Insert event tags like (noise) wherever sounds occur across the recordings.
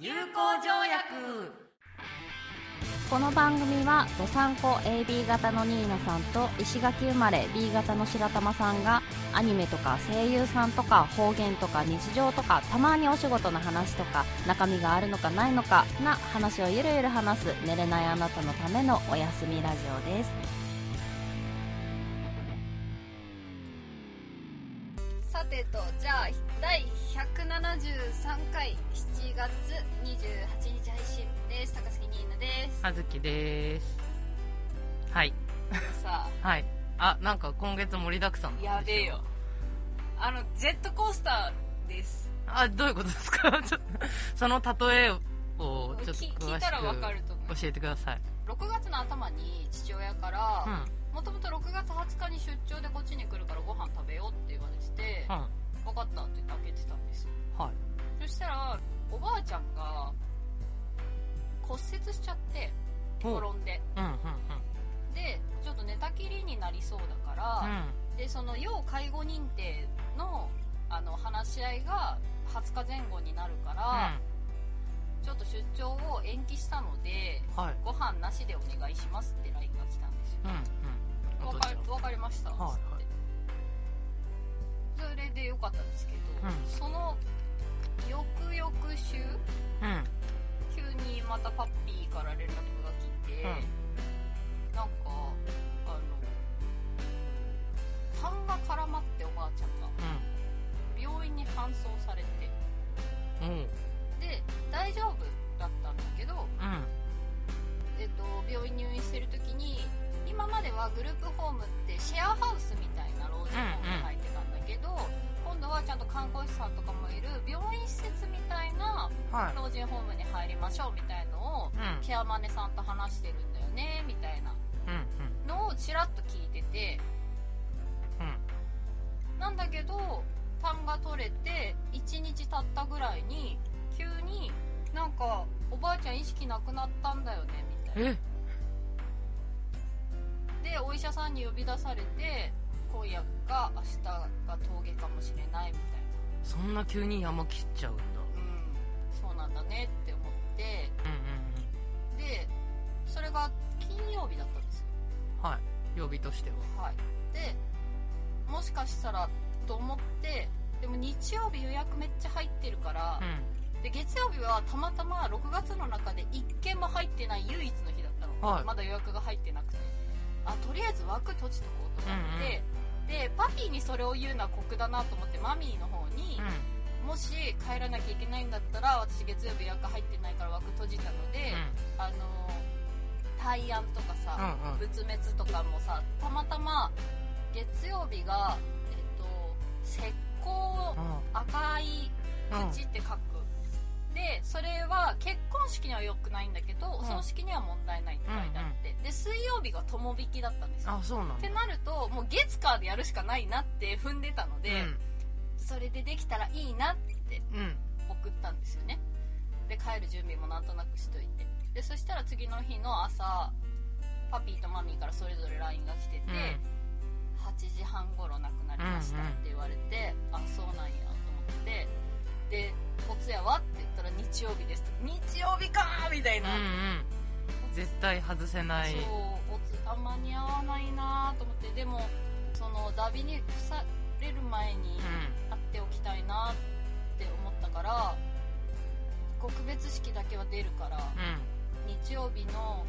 友好条約。この番組はどさんこ AB 型のニーナさんと石垣生まれ B 型の白玉さんがアニメとか声優さんとか方言とか日常とかたまにお仕事の話とか中身があるのかないのかな話をゆるゆる話す寝れないあなたのためのおやすみラジオです。さてとじゃあ第173回7月28日配信です。高杉ニーナです。はずきです。はい。さはい。あなんか今月盛りだくさんあやべえよ。あのジェットコースターです。あどういうことですか？ちょっとその例えをちょっと聞いたらわしかると思う。く教えてください。6月の頭に父親からもともと6月20日に出張でこっちに来るからご飯食べようって言われててうんうん分かったって言って開けてたんですよ。はい。そしたらおばあちゃんが骨折しちゃって転んで。うんうんうん。でちょっと寝たきりになりそうだから、でその要介護認定のあの話し合いが20日前後になるから、ちょっと出張を延期したのでうんはい。ご飯なしでお願いしますって LINE が来たんですよ。うんうん。わかりわかりました、はいはい。つってそれでよかったんですけど、うん。その翌々週うん。うん急にまたパッピーから連絡が来て、なんかあの痰が絡まっておばあちゃんが病院に搬送されて。うん。うんで大丈夫だったんだけど、うん。えっと、病院入院してる時に今まではグループホームってシェアハウスみたいな老人ホームに入ってけど、今度はちゃんと看護師さんとかもいる病院施設みたいなはい。老人ホームに入りましょうみたいのをうん。ケアマネさんと話してるんだよねみたいな。のをちらっと聞いてて。うん。なんだけど痰が取れて1日経ったぐらいに急になんかおばあちゃん意識なくなったんだよねみたいな。え？でお医者さんに呼び出されて今夜か明日が峠かもしれないみたいそんな急に山切っちゃうんだ。なうん。そうなんだねって思って。うんうんでそれが金曜日だったんですよ。うんはい。曜日としては。はい。でもしかしたらと思ってでも日曜日予約めっちゃ入ってるから、うで月曜日はたまたま6月の中で1件も入ってない唯一の日だったの、はい。まだ予約が入ってなくて。あとりあえず枠閉じとこうと思って、でパピーにそれを言うのは酷だなと思ってマミーの方に、ん。もし帰らなきゃいけないんだったら私月曜日予約入ってないから枠閉じたので、あの対案とかさ、うんうん。仏滅とかもさたまたま月曜日がえっと石膏赤い口って書く、でそれは結婚式には良くないんだけど、お葬式には問題ないって書いてあって、で水曜日が友引きだったんですよ。あそうなんだ。ってなるともう月火でやるしかないなって踏んでたので、それでできたらいいなってうん。うん送ったんですよね。で帰る準備もなんとなくしといて。でそしたら次の日の朝パピーとマミーからそれぞれ LINE が来てて、8時半頃亡くなりましたって言われて、あそうなんやと思ってで「お通夜は?」って言ったら「日曜日です」日曜日かー！みたいな、うんうん。絶対外せない。そうおつあ間に合わないなと思って。でもそのダビに付される前に会っておきたいなって思ったから告別式だけは出るからうん。日曜日の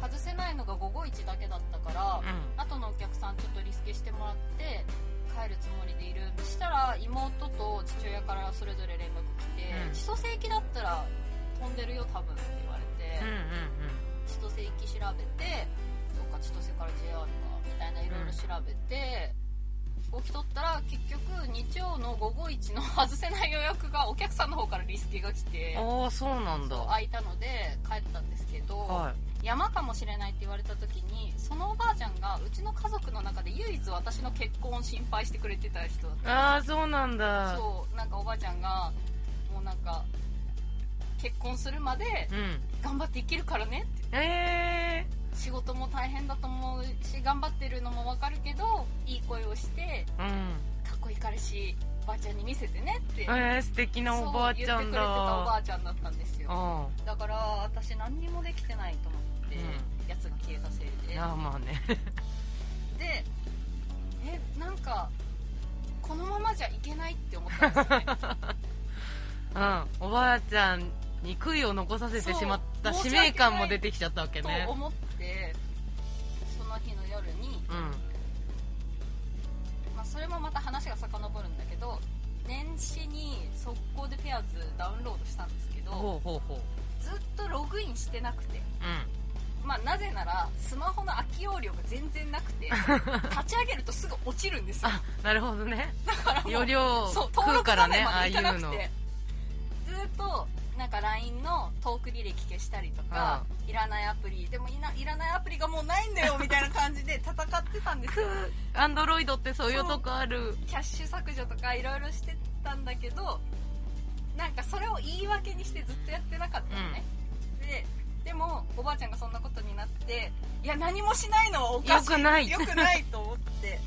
外せないのが午後1だけだったから、うん。後のお客さんちょっとリスケしてもらって帰るつもりでいる。そしたら妹と父親からそれぞれ連絡来て、うん千歳駅だったら飛んでるよ多分って言われて、うんうん千歳駅調べてそうか千歳から JR かみたいないろいろ調べて、起きとったら結局日曜の午後1の外せない予約がお客さんの方からリスケが来てうんああそうなんだ。空いたので帰ったんですけど、は山かもしれないって言われた時にそのおばあちゃんがうちの家族の中で唯一私の結婚を心配してくれてた人だっいたああそうなんだ。そうなんかおばあちゃんがもうなんか結婚するまでうん。頑張って生きるからねって。え仕事も大変だと思うし頑張ってるのも分かるけどいい声をしてえうん。かっこいい彼氏ばあちゃんに見せてねって。えー、素敵なおばあちゃんそう言ってくれてたおばだあちゃんだったんですよ。うだから私何にもできてないと思って、うやつが消えたせいんで。ああまあね。(laughs) でえなんかこのままじゃいけないって思ったんですね。(laughs) うん。おばあちゃんに悔いを残させてしまった使命感も出てきちゃったわけとね思ってその日の夜に、うん。まあ、それもまた話が遡るんだけど年始に速攻でペアーズダウンロードしたんですけどほうほうほう。ずっとログインしてなくて。うん。まあなぜならスマホの空き容量が全然なくて (laughs) 立ち上げるとすぐ落ちるんですよ。あなるほどね。だからもうそう食登録うからね。画面まああいでいかなくて。うの。ずーっとなんか LINE のトーク履歴消したりとかいらないアプリでもいないらないアプリがもうないんだよ (laughs) みたいな感じで戦ってたんですよ。アンドロイドってそういうとこある。キャッシュ削除とかいろいろしてたんだけどなんかそれを言い訳にしてずっとやってなかったのね、ででもおばあちゃんがそんなことになっていや何もしないのはおかしい。良くない。よくないと思って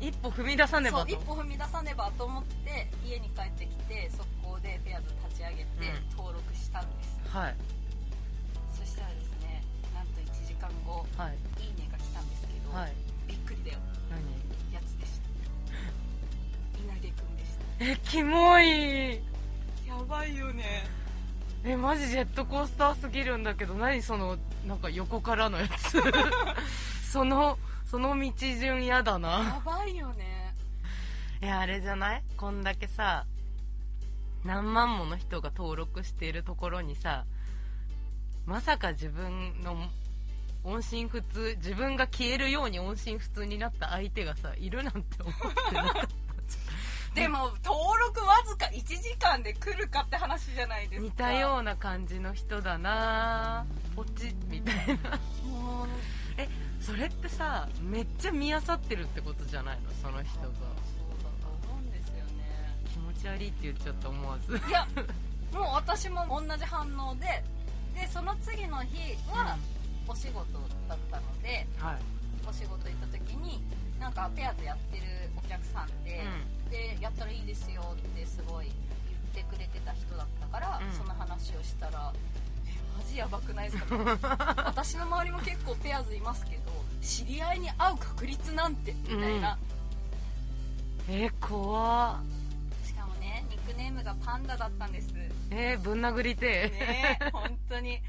一歩踏み出さねそうばと一歩踏み出さねばと思って家に帰ってきて速攻でペアーズ立ち上げてうん。登録したんです、はい。そしたらですねなんと1時間後はい。いいねが来たんですけど、はい。びっくりだよ。何？やつでした。稲毛くんでした。えキモい。やばいよね。えマジジェットコースターすぎるんだけど何そのなんか横からのやつ。(laughs) そのその道順やだな。やばいよね。いやあれじゃない？こんだけさ何万もの人が登録しているところにさまさか自分の音信不通自分が消えるように音信不通になった相手がさいるなんて思ってなかっ (laughs) でも登録わずか1時間で来るかって話じゃないですか。た似たような感じの人だな。こっちみたいな。も (laughs) うえそれってさめっちゃ見あさってるってことじゃないの？その人が。そうだと思うんですよね。気持ち悪いって言っちゃった思わず。いやもう私も同じ反応ででその次の日はお仕事だったので、はい。お仕事行った時になんかペアーズやってるお客さんで、でやったらいいですよってすごい言ってくれてた人だったから、うん。その話をしたらえマジやばくないですか？(laughs) 私の周りも結構ペアーズいますけど知り合いに会う確率なんてみたいな、えー、怖。っしかもねニックネームがパンダだったんです。ねえー、ぶん殴りてえ。え本当に。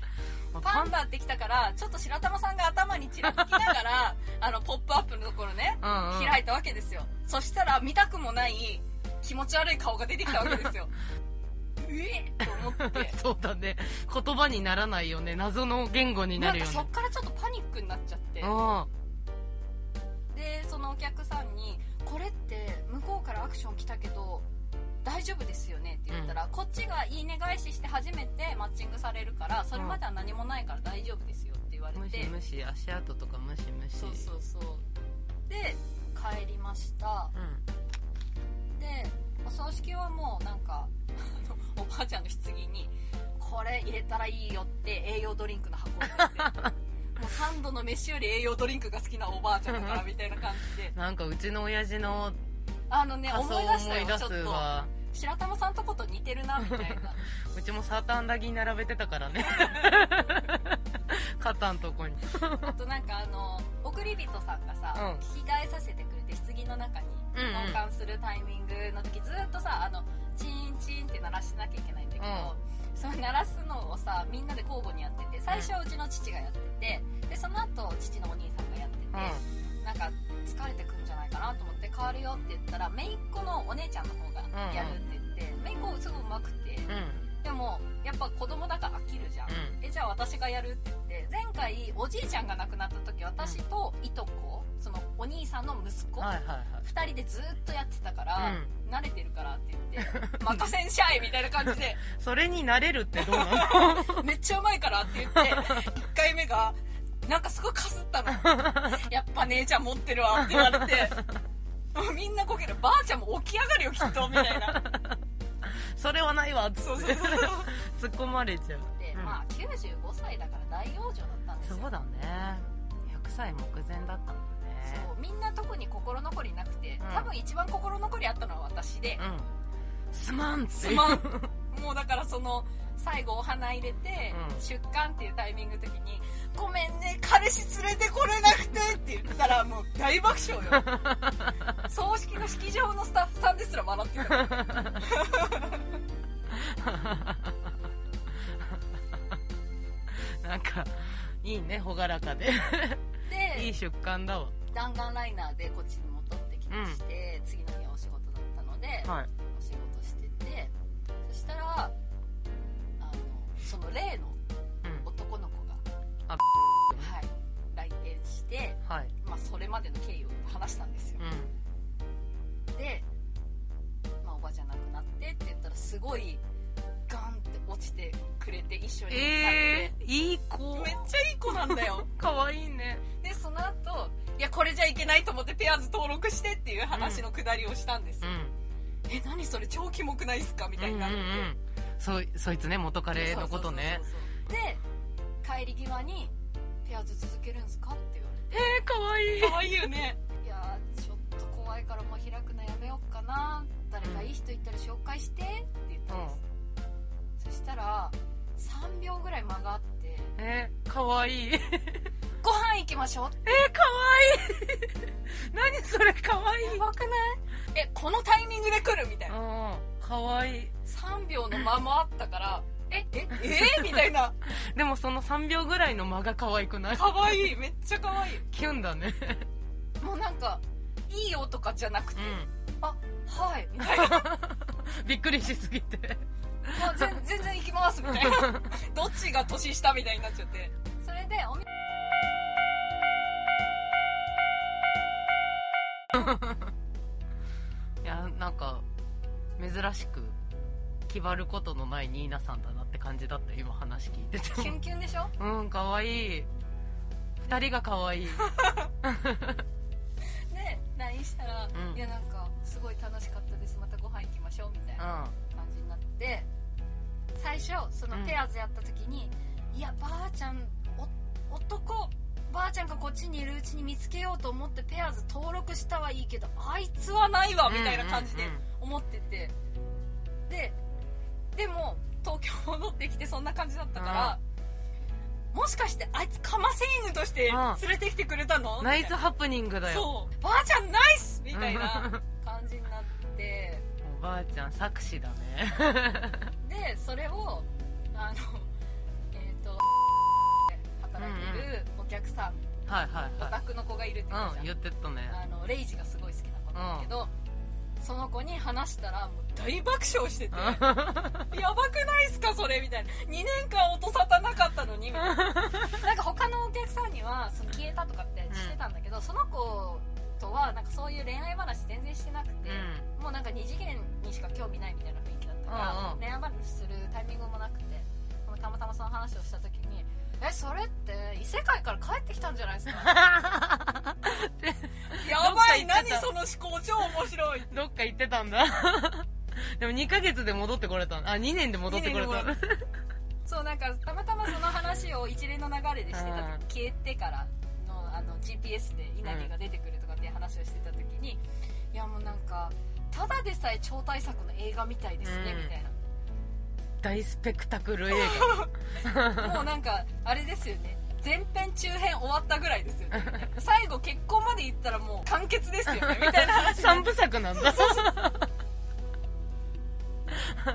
まあパンダってきたからちょっと白玉さんが頭にちらつきながら (laughs) あのポップアップのところねうんうん。開いたわけですよ。そしたら見たくもない気持ち悪い顔が出てきたわけですよ (laughs) えっと思って。(laughs) そうだね。言葉にならないよね。謎の言語になるよね。そっからちょっとパニックになっちゃって。うん。でそのお客さんに「これって向こうからアクション来たけど大丈夫ですよね」って言ったら、こっちがいいね返しして初めてマッチングされるからそれまでは何もないから大丈夫ですよって言われて、ムシムシ足跡とかムシムシそうそうそう。で帰りました。うん。でお葬式はもうなんかおばあちゃんの棺にこれ入れたらいいよって栄養ドリンクの箱を入れてもう3度の飯より栄養ドリンクが好きなおばあちゃんだからみたいな感じで。なんかうちの親父のあのね思い出したよちょっとわ白玉さんとこと似てるなみたいな。(laughs) うちもサーターアンダギー並べてたからね。(laughs) 肩んとこに。あとなんかあの送り人さんがさ、うん。着替えさせてくれて棺の中に交換するタイミングの時ずっとさあのチーンチーンって鳴らしなきゃいけないんだけど、その鳴らすのをさみんなで交互にやってて最初はうちの父がやっててでその後父のお兄さんがやってて、うなんか疲れてくんじゃないかなと思って変わるよって言ったら姪っ子のお姉ちゃんの方がやるって言って姪っ子すごい上手くて、んうんでもやっぱ子供だから飽きるじゃん、うん。えじゃあ私がやるって言って前回おじいちゃんが亡くなった時私といとこそのお兄さんの息子、はいはいはい。2人でずっとやってたから、うん。慣れてるからって言って (laughs) 任せんしゃいみたいな感じで。(laughs) それになれるってどうなの？(laughs) めっちゃうまいからって言って1回目がなんかすごいかすったの。やっぱ姉ちゃん持ってるわって言われて。みんなこけるばあちゃんも起き上がるよきっとみたいなそれはないわってそうそうそう突っ込まれちゃうで、うんまあ95歳だから大養生だったんですよそうだね100歳目前だったんだねそうみんな特に心残りなくて、うん多分一番心残りあったのは私で、うんすまんってすまんもうだからその最後お花入れて、うん出棺っていうタイミングの時に「ごめんね彼氏連れてこれなくて」って言ったらもう大爆笑よ葬式の式場のスタッフさんですら笑ってたなんかいいね朗らかで。でいい出棺だわ。弾丸ライナーでこっちに戻ってきまして、次の日はお仕事だったので、はい。お仕事しててそしたらあのその例のうん。男の子が、あはい、来店して、はい。まあ、それまでの経緯を話したんですよ。うで、まあ、おばちゃん亡くなってって言ったらすごいくれて一緒んに帰って、えー、いい子。めっちゃいい子なんだよ。(laughs) かわいいね。でその後いやこれじゃいけないと思ってペアーズ登録してっていう話のくだりをしたんですよ、うん。え何それ超キモくないっすかみたいになって、うんうんうん。そそいつね元彼のことね。で帰り際に「ペアーズ続けるんすか?」って言われて。えー、かわいい。可愛いよね。(laughs) いやーちょっと怖いからもう開くのやめようかな。誰かいい人いたら紹介してって言ったんです、そしたら3秒ぐらい間があって。えー、かわい。いえー、ご飯行きましょう。ってかわい。い (laughs) 何それかわい。いやばくない？えこのタイミングで来るみたいな。うんかわい。い3秒の間もあったからえええ？(laughs) みたいな。でもその3秒ぐらいの間が可愛くない。可愛い。めっちゃ可愛い。キュンだね。もうなんかいいよとかじゃなくて、うあはいみたいな。ん (laughs) びっくりしすぎてあ全全然行きますみたいな。(laughs) どっちが年下みたいになっちゃって。それでおみいやなんか珍しく気張ることのないニーナさんだなって感じだった今話聞いててキュンキュンでしょ？うんかわいい。2人がかわいい。で (laughs) LINE したら、うん。いやなんかすごい楽しかったです。またご飯行きましょうみたいなうん。感じになって最初そのうん。ペアーズやった時に、いやばあちゃんお男ばあちゃんがこっちにいるうちに見つけようと思ってペアーズ登録したはいいけどあいつはないわみたいな感じでうんうんうん思ってて。ででも東京戻ってきてそんな感じだったから、もしかしてあいつカマセイヌとして連れてきてくれたの？ナイスハプニングだよ。そうばあちゃんナイスみたいな感じになって。おばあちゃん作詞だねでそれをあの (laughs) えっ、と働いてるお客さん、はいはいオタはクの子がいるってい言ったじゃん。うん言ってったね。あのレイジがすごい好きな子なんだけど、その子に話したらもう大爆笑してて (laughs) やばくないっすかそれみたいな。2年間音沙汰なかったのにみたいな。(laughs) なんか他のお客さんにはその消えたとかって話全然してなくて、うもうなんか二次元にしか興味ないみたいな雰囲気だったから、うんうん。恋愛話するタイミングもなくてたまたまその話をした時に「えそれって異世界から帰ってきたんじゃないですか? (laughs)」やばい何その思考超面白いどっか行ってたんだ。(laughs) でも2ヶ月で戻ってこれたんあ2年で戻ってこれた (laughs) そうなんかたまたまその話を一連の流れでしてたうん。時消えてからのあの GPS で稲毛が出てくるっていう話をしてた時に、いやもうなんかただでさえ超大作の映画みたいですね、うん。みたいな。大スペクタクル映 (laughs) もうなんかあれですよね。前編中編終わったぐらいですよね。(laughs) 最後結婚まで行ったらもう完結ですよねみたいな画話3 (laughs) 部作なんだ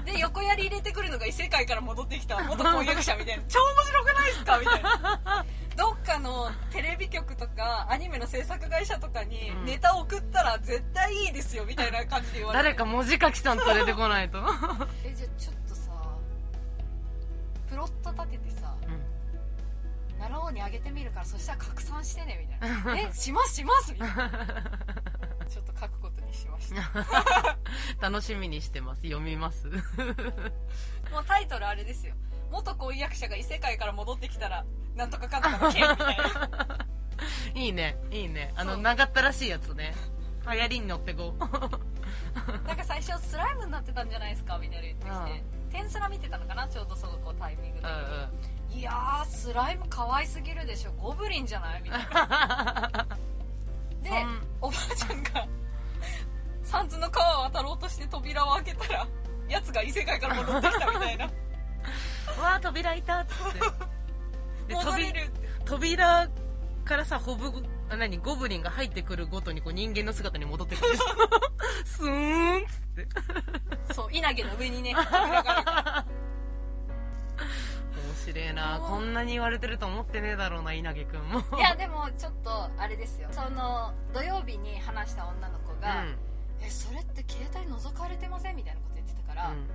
で横やり入れてくるのが異世界から戻ってきた元婚約者みたいな。超面白くないですかみたいな。どっかのテレビ局とかアニメの制作会社とかにうん。ネタ送ったら絶対いいですよみたいな感じで言われて。誰か文字書きさん連れてこないと。(laughs) えじゃあちょっとさプロット立ててさうん。奈良王にあげてみるからそしたら拡散してねみたいな。(laughs) えしますしますみたいな。(laughs) ちょっと書くことにしました (laughs) 楽しみにしてます。読みます。(laughs) もうタイトルあれですよ。元婚約者が異世界から戻ってきたらなんとかかんとかの件みたいな。いいね。いいね。あの長ったらしいやつね。流行りに乗ってこう。(laughs) なんか最初スライムになってたんじゃないですかみたいな言ってきて。天スラ見てたのかなちょうどそのこうタイミングで、うんうんいやースライム可愛すぎるでしょ。ゴブリンじゃない？みたいな。そん。おばあちゃんが三途の川を渡ろうとして扉を開けたらやつが異世界から戻ってきたみたいな。う (laughs) わー扉いたっつって。(laughs) で戻れる。って扉からさホブあ何ゴブリンが入ってくるごとにこう人間の姿に戻ってくる。(laughs) スーンっつって。そう稲毛の上にね扉が面白いな。こんなに言われてると思ってねえだろうな稲毛くん。もいやでもちょっとあれですよ。その土曜日に話した女の子が「えそれって携帯覗かれてません?」みたいなこと言ってたから、うん。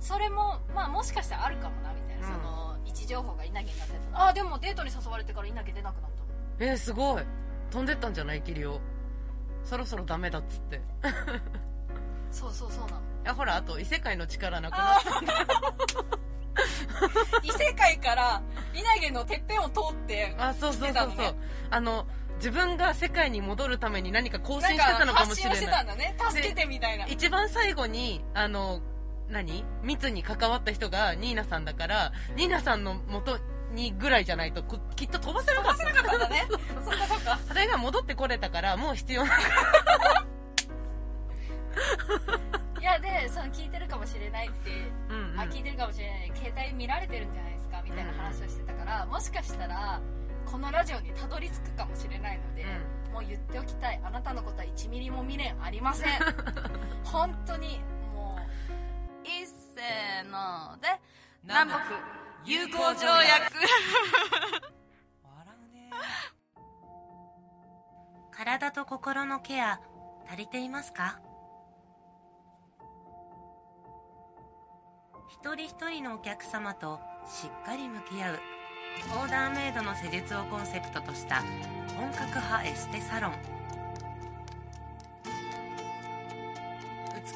それもまあもしかしたらあるかもなみたいな、うん。その位置情報が稲毛になってたあでもデートに誘われてから稲毛出なくなったの。えー、すごい。飛んでったんじゃない？キリオそろそろダメだっつって。い (laughs) そうそうそうなの。やほらあと異世界の力なくなった。んだよ異世界から稲毛のてっぺんを通ってあそうそうそうそう、あの自分が世界に戻るために何か更新してたのかも発しれない。ね。助けてみたいな。一番最後にあの何？密に関わった人がニーナさんだからニーナさんの元にぐらいじゃないとこきっと飛ばせなかった。飛ばせなかったんだね。そっかそっか。(laughs) それが戻ってこれたからもう必要ない (laughs) いやでその聞いてるかもしれないって、うん、うん、あ聞いてるかもしれない。携帯見られてるんじゃないですか？みたいな話をしてたから、もしかしたらこのラジオにたどり着くかもしれないので、もう言っておきたい。あなたのことは1ミリも未練ありません。(laughs) 本当にもういっせーので南北友好条約。笑うね。体と心のケア足りていますか？一人一人のお客様としっかり向き合うオーダーメイドの施術をコンセプトとした本格派エステサロン。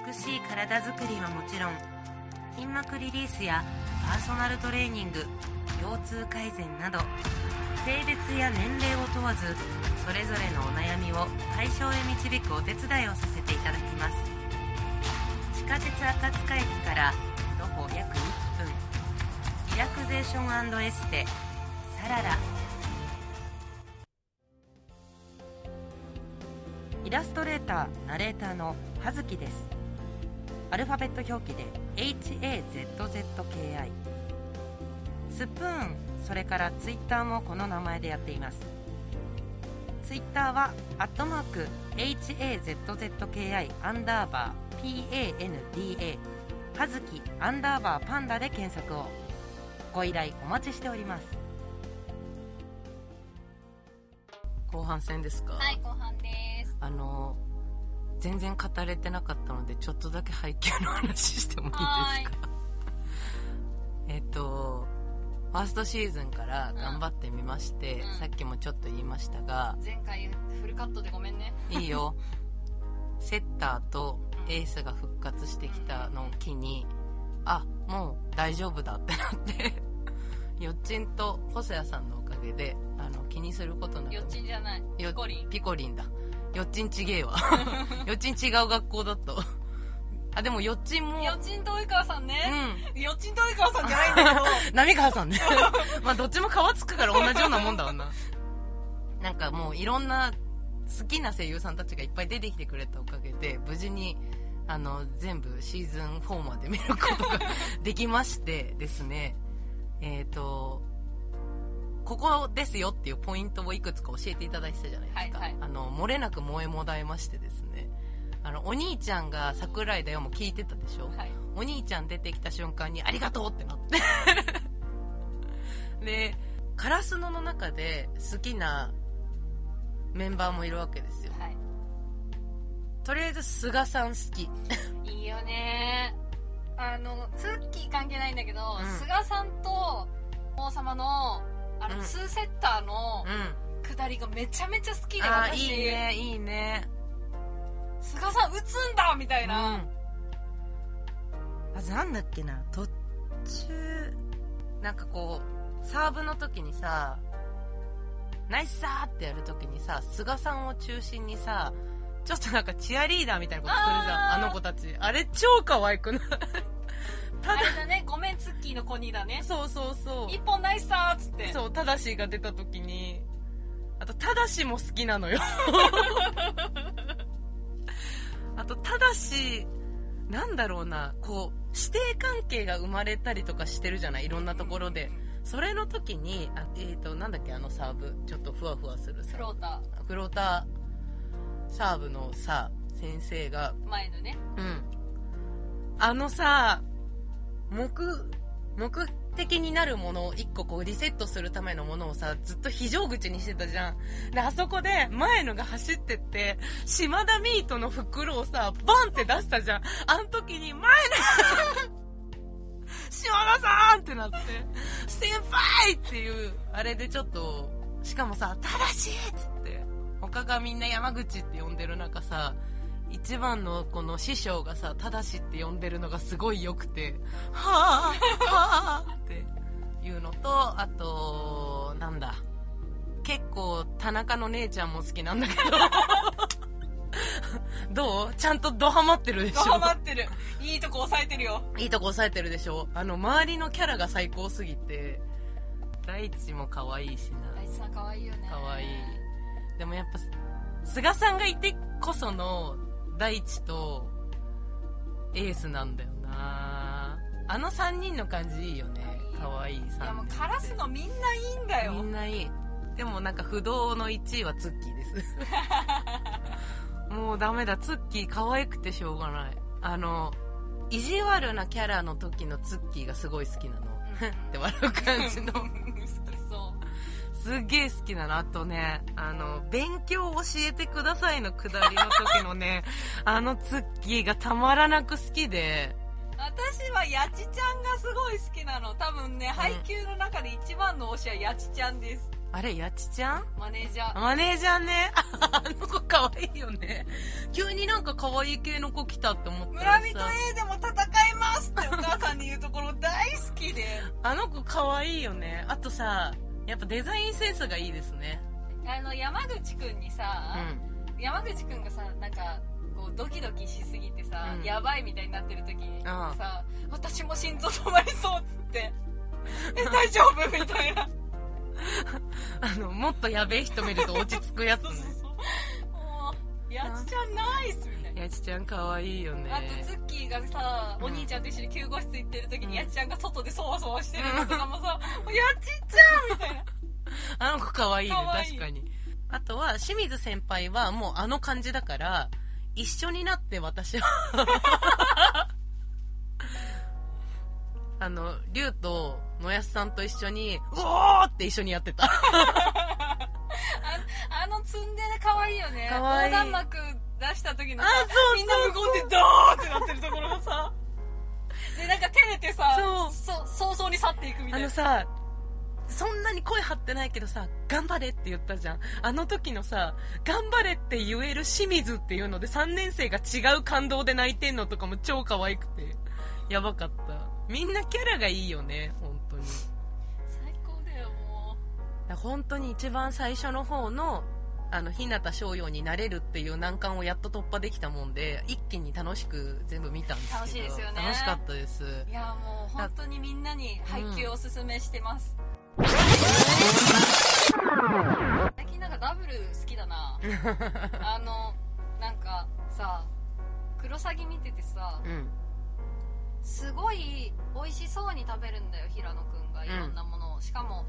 美しい体づくりはもちろん筋膜リリースやパーソナルトレーニング腰痛改善など性別や年齢を問わずそれぞれのお悩みを解消へ導くお手伝いをさせていただきます。地下鉄赤塚駅から徒歩約1分。リラクゼーションエステサラライラストレーターナレーターの葉月です。アルファベット表記で HAZZKI スプーンそれからツイッターもこの名前でやっています。ツイッターはアットマーク HAZZKI アンダーバー PANDA はずきアンダーバーパンダで検索を。ご依頼お待ちしております。後半戦ですか？はい後半です。あの全然語れてなかったのでちょっとだけ背景の話してもいいですか？(laughs) えっとファーストシーズンから頑張ってみまして、うん。さっきもちょっと言いましたが、前回フルカットでごめんね。いいよ。(laughs) セッターとエースが復活してきたのを機にあもう大丈夫だってなってよっちんと細谷さんのおかげであの気にすることなくよっちんじゃない。よピコリン。ピコリンだ。よっちんちげえわ。(laughs) よっちん違う学校だったわあでもよっちんもよっちんと及川さんうね、ん。よっちんと及川さんじゃないんだけど。(laughs) 波川さんね。(laughs) まあどっちも皮つくから同じようなもんだわな。なんかもういろんな好きな声優さんたちがいっぱい出てきてくれたおかげで無事にあの全部シーズン4まで見ることができましてですね。えっ、とここですよっていうポイントをいくつか教えていただいてたじゃないですか、はいはい。あの漏れなく萌えもだえましてですね。あのお兄ちゃんが桜井だよも聞いてたでしょ、はい。お兄ちゃん出てきた瞬間にありがとうってなって。でカラスノの中で好きなメンバーもいるわけですよ。はい。とりあえず菅さん好き。(laughs) いいよね。あのツッキー関係ないんだけど、うん。菅さんと王様のあの、うん。ツーセッターのうん。下りがめちゃめちゃ好きであー私。いいねいいね。菅さん打つんだみたいな、うん。あとなんだっけな。途中なんかこうサーブの時にさナイスサーってやる時にさ菅さんを中心にさちょっとなんかチアリーダーみたいなことするじゃんあの子たち。あれ超可愛くない？あれだねごめんツッキーの子にだね。そうそうそう。一本ナイスさーっつって。そう、ただしが出た時に、あとただしも好きなのよ。(laughs) あとただしなんだろうな。こう師弟関係が生まれたりとかしてるじゃない？いろんなところで。それの時にあえー、となんだっけ？あのサーブ。ちょっとふわふわするさ。フロータフローターサーブのさ先生が。ー前のね。うん。あのさ目目的になるものを1個こうリセットするためのものをさずっと非常口にしてたじゃん。であそこで前のが走ってって島田ミートの袋をさバンって出したじゃん。あの時に前の島田さんってなって先輩っていうあれでちょっとしかもさ正しいっつって他がみんな山口って呼んでる中さ一番のこの師匠がさ、ただしって呼んでるのがすごい良くて、はぁ、はぁっていうのと、あと、なんだ。結構田中の姉ちゃんも好きなんだけど、(laughs) どう？ちゃんとドハマってるでしょ？ハマってる。いいとこ抑えてるよ。いいとこ抑えてるでしょ？あの、周りのキャラが最高すぎて、大地も可愛いしな。大地さん可愛いよね。可愛い。でもやっぱ菅さんがいてこその大地とエースなんだよな。あの3人の感じいいよね。可愛い3人いやもうカラスのみんないいんだよ。みんないい。でもなんか不動の1位はツッキーです。(laughs) もうダメだ。ツッキー可愛くてしょうがない。あの意地悪なキャラの時のツッキーがすごい好きなの。(laughs) って笑う感じの (laughs) すっげえ好きなの。あとね、あの、勉強教えてくださいのくだりの時のね、(laughs) あのツッキーがたまらなく好きで、私はやちちゃんがすごい好きなの多分ね、配給の中で一番の推しはやちちゃんですあれ、やちちゃん？マネージャーマネージャーね？(laughs) あの子可愛いよね。急になんか可愛い系の子来たって思ったら村人さ、A でも戦いますってお母さんに言うところ大好きであの子可愛いよね。あとさ、やっぱデザインセンスがいいですね。あの山口くんにうさ、ん。山口くんがさなんかこうドキドキしすぎてさ、うんやばいみたいになってる時にさ私も心臓止まりそうっつってえ大丈夫みたいなあの、もっとやべえ人見ると落ち着くやつね。そうそうそうもうやちちゃんナイスみやちちゃん可愛いよね。あとツッキーがさ、うん。お兄ちゃんと一緒に救護室行ってる時うん。にやちちゃんが外でそわそわしてるのとかもさ、もう (laughs) やちちゃんみたいな。(laughs) あの子可愛いね確かに。あとは清水先輩はもうあの感じだから一緒になって私は。(laughs) あの龍と野安さんと一緒に「うおー!」って一緒にやってた。ああのツンデレ可愛いよね。横断幕出した時のさあそうそうみんな無言でドーンってなってるところがさ。でなんか照れてさそう。そ早々に去っていくみたいな。あのさそんなに声張ってないけどさ頑張れって言ったじゃん。あの時のさ頑張れって言える清水っていうので3年生が違う感動で泣いてんのとかも超可愛くて。やばかった。みんなキャラがいいよね本当に。最高だよもだから本当に一番最初の方のあの日向翔陽になれるっていう難関をやっと突破できたもんで一気に楽しく全部見たんですけど。楽しいですよね。楽しかったです。ういやもう本当にみんなに配給をおすすめしてます、最近なんかダブル好きだな。(laughs) あのなんかさクロサギ見ててさうん。すごい美味しそうに食べるんだよ平野くんが。いろんなものを、しかも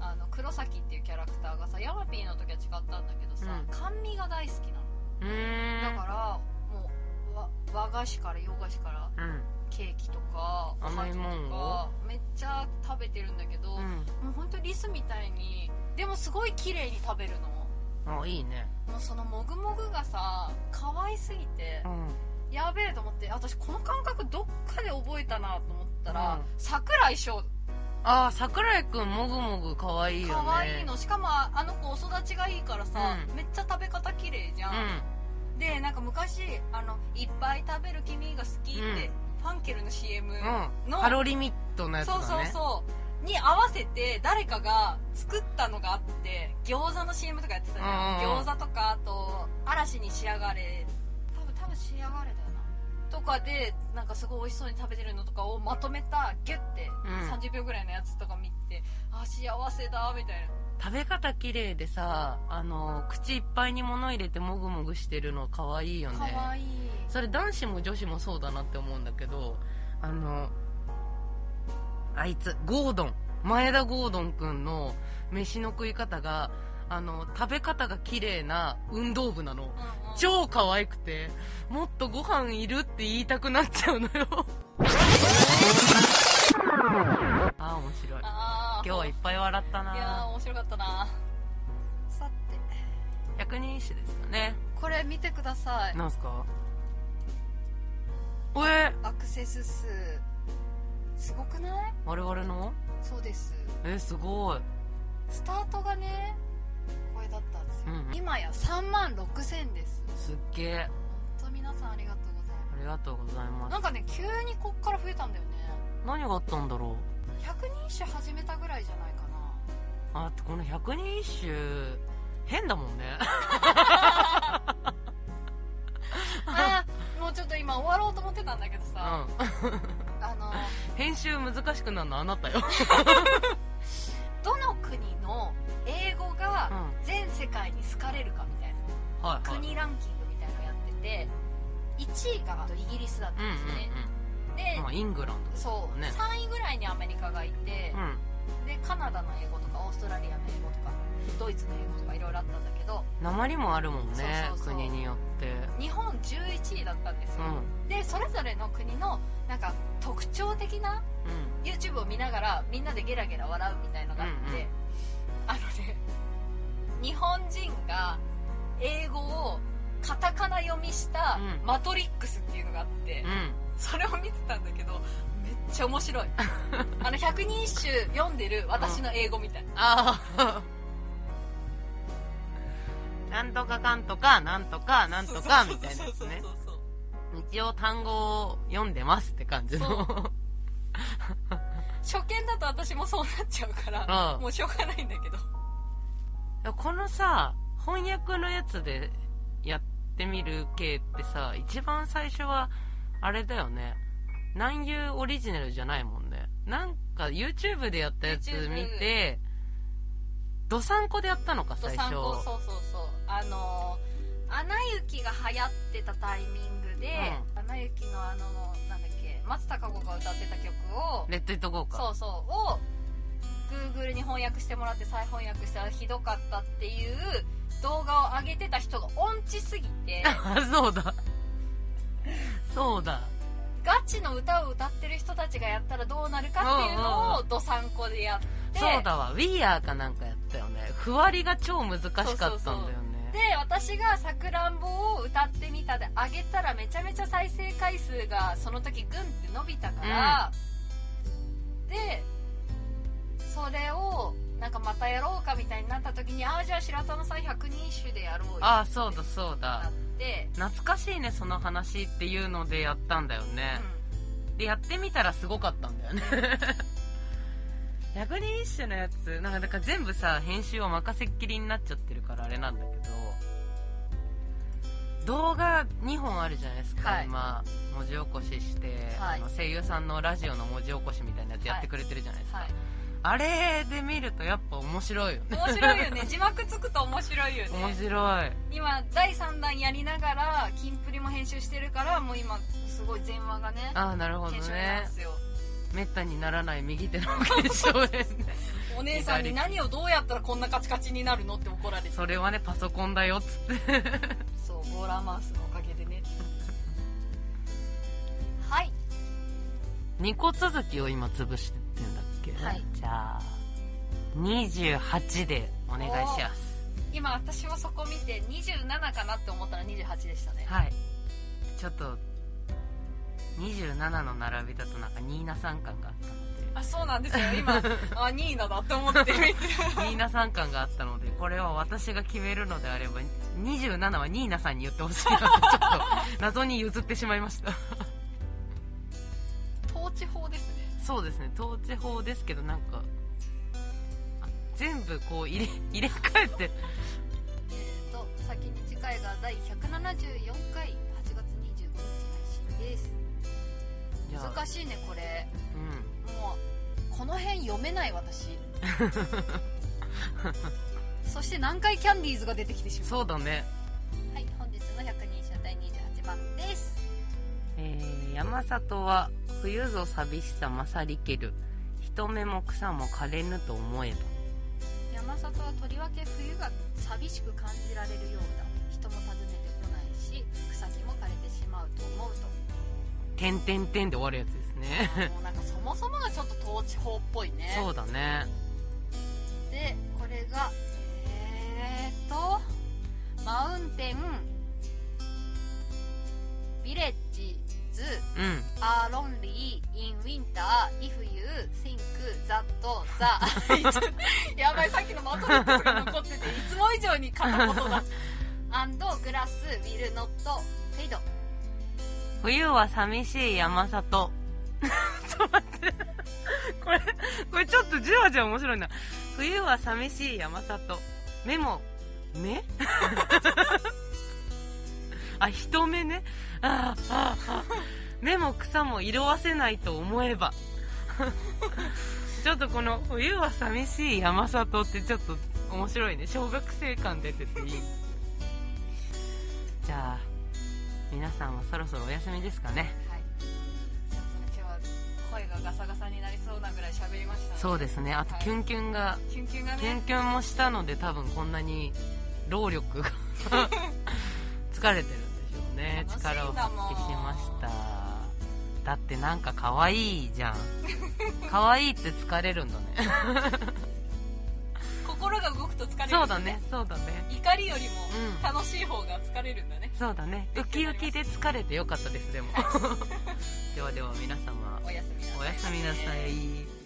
あの黒崎っていうキャラクターがさヤマピーの時は違ったんだけどさ、うん。甘味が大好きなの。うー。んだからもうわ和菓子から洋菓子からうん。ケーキとかおは甘いぎともんかめっちゃ食べてるんだけど、うん。もう本当リスみたいにでもすごい綺麗に食べるの。あいいね。もうそのもぐもぐがさ可愛すぎてうん。やべえと思って私この感覚どっかで覚えたなと思ったら、うん。桜井翔ああ桜井くんもぐもぐかわいいよね。可愛いの。しかもあの子お育ちがいいからさ、うん。めっちゃ食べ方綺麗じゃん、うでなんか昔あの「いっぱい食べる君が好き」って、うん。ファンケルの CM んうん。の、カロリミットのやつだそうねそうそう。に合わせて誰かが作ったのがあって餃子の CM とかやってたじゃん、うんうん餃子とかあと嵐に仕上がれ。多分多分仕上がれとかでなんかすごい美味しそうに食べてるのとかをまとめたギュッてうん。30秒ぐらいのやつとか見て、あ幸せだみたいな。食べ方綺麗でさあの口いっぱいに物入れてもぐもぐしてるの可愛いよね。かわいい。それ男子も女子もそうだなって思うんだけどあのあいつゴードン。前田ゴードンくんの飯の食い方があの食べ方が綺麗な運動部なの。うんうん。超可愛くてもっとご飯いるって言いたくなっちゃうのよ。(laughs) ああ面白い。今日はいっぱい笑ったいや面白かったな。さて。百人一首ですかね。これ見てください。なんすか？え？アクセス数。すごくない？我々の？そうです。えすごい。スタートがねこれだったんですよ、うんうん。今や3万6000です。すっげえ。本当皆さんありがとうございまありがとうございます。すなんかね急にこっから増えたんだよね。何があったんだろ百人一首始めたぐらいじゃないかな。うあこの百人一首変だもんね。(laughs) もうちょっと今終わろうと思ってたんだけどうさ、ん。あの編集難しくなるのあなたよ (laughs) どの国の英語がうん。全世界に好かれるかみたいな、はいはい。国ランキングみたいなのやってて1位がイギリスだったうんんですね、うんでうん。まあイングランドですそう、ね。3位ぐらいにアメリカがいて、うん。でカナダの英語とかオーストラリアの英語とかドイツの英語とかいろいろあったんだけど鉛もあるもんね国によって。日本11位だったんですよ、うん。でそれぞれの国のなんか特徴的な YouTube を見ながらみんなでゲラゲラ笑うみたいのがあって、うんうん。あのね日本人が英語をカタカナ読みしたうん「マトリックス」っていうのがあって、それを見てたんだけどめっちゃ面白い。(laughs) あの百人一首読んでる私の英語みたい、ああ (laughs) なんとかかんとかなんとかなんとかみたいなやつね。一応単語を読んでますって感じの (laughs) 初見だと私もそうなっちゃうからうん。もうしょうがないんだけど。このさ翻訳のやつでやってみる系ってさ一番最初はあれだよね。南遊オリジナルじゃないもんね。なんか YouTube でやったやつ見てどさんこでやったのか最初。と参考そうそうそう。あのー「アナ雪」が流行ってたタイミングで「アナ雪」のあのなん松たか子が歌ってた曲をレッド・イット・ゴーか。そうそうを Google に翻訳してもらって再翻訳したらひどかったっていう動画を上げてた人が音痴すぎて (laughs) あそうだ。そうだ。ガチの歌を歌ってる人たちがやったらどうなるかっていうのをどさんこでやってそうだわ。We Are かなんかやったよね。ふわりが超難しかったんだよねで私が「さくらんぼ」を歌ってみたで上げたらめちゃめちゃ再生回数がその時グンって伸びたから、でそれをなんかまたやろうかみたいになった時にああじゃあ白玉さん百人一首でやろうよあそうだそうなだって、懐かしいねその話っていうのでやったんだよね、でやってみたらすごかったんだよね (laughs) 百人一首のやつなんかだから全部さ編集を任せっきりになっちゃってるからあれなんだけど動画2本あるじゃないですか、はい。今文字起こしして、はい。あの声優さんのラジオの文字起こしみたいなやつやってくれてるじゃないですか、はい。あれで見るとやっぱ面白いよね。面白いよね。字幕つくと面白いよ面ね白い。今第3弾やりながらキンプリも編集してるからもう今すごい前話がねああなるほど検証なんねですよめったにならない右手の検証炎ね。お姉さんに何をどうやったらこんなカチカチになるのって怒られてそれはねパソコンだよっつって。そうゴーラーマウスのおかげでね。はい。2個続きを今潰してってんだっけ、はい。じゃあ28でお願いします。今私もそこ見て27かなって思ったら28でしたね。はい。ちょっと27の並びだとなんかニーナ三感があったので。あそうなんですよ。今 (laughs) あニーナだって思って見て。ニーナ三感があったのでこれは私が決めるのであれば27はニーナさんに言ってほしいなとちょっと謎に譲ってしまいました。(laughs) 統治法ですね。そうですね統治法ですけどなんかあ全部こう入れ (laughs) 入れ替えて。えーと先に次回が第174回8月25日配信です難しいねこれ。うん。もうこの辺読めない私。(laughs) そして南海キャンディーズが出てきてしまう。そうだね。はい本日の百人一首第28番です。えー山里は冬ぞ寂しさ勝りける。人目も草も枯れぬと思えば山里はとりわけ冬が寂しく感じられるようだ。人も訪ねてこないし草木も枯れてしまうと思うと「てんてんてん」で終わるやつですね。もうなんかそもそもがちょっと倒置法っぽいね。そうだね。でこれがえー、っと mountain villages うん。 are lonely in winter if you think that the。(laughs) やばいさっきのマトリックスが残ってていつも以上に片言だ。(laughs) and grass will notフェイド冬は寂しい山里。(laughs) ちょっと待って。これこれちょっとじわじわ面白いな。冬は寂しい山里。目も目？(laughs) あ人目ね。あーああ目も草も色あせないと思えば。(laughs) ちょっとこの冬は寂しい山里ってちょっと面白いね。小学生感出てていいじゃあ皆さんはそろそろお休みですかね。はい。ちょっとね今日は声がガサガサになりそうなぐらい喋りましたね。そうですね。あとはい。キュンキュンが、キュンキュンがキュンねキュンもしたので多分こんなに労力が (laughs) 疲れてるんでしょうね。力を発揮しました。だってなんか可愛いじゃん。(laughs) 可愛いって疲れるんだね。(laughs) 心が動くと疲れるそうだね。そうだね。怒りよりもうん。楽しい方が疲れるんだね、そうだね。ウキウキで疲れてよかったですでも。(laughs) ではでは皆様。おやすみなさい。おやすみなさい「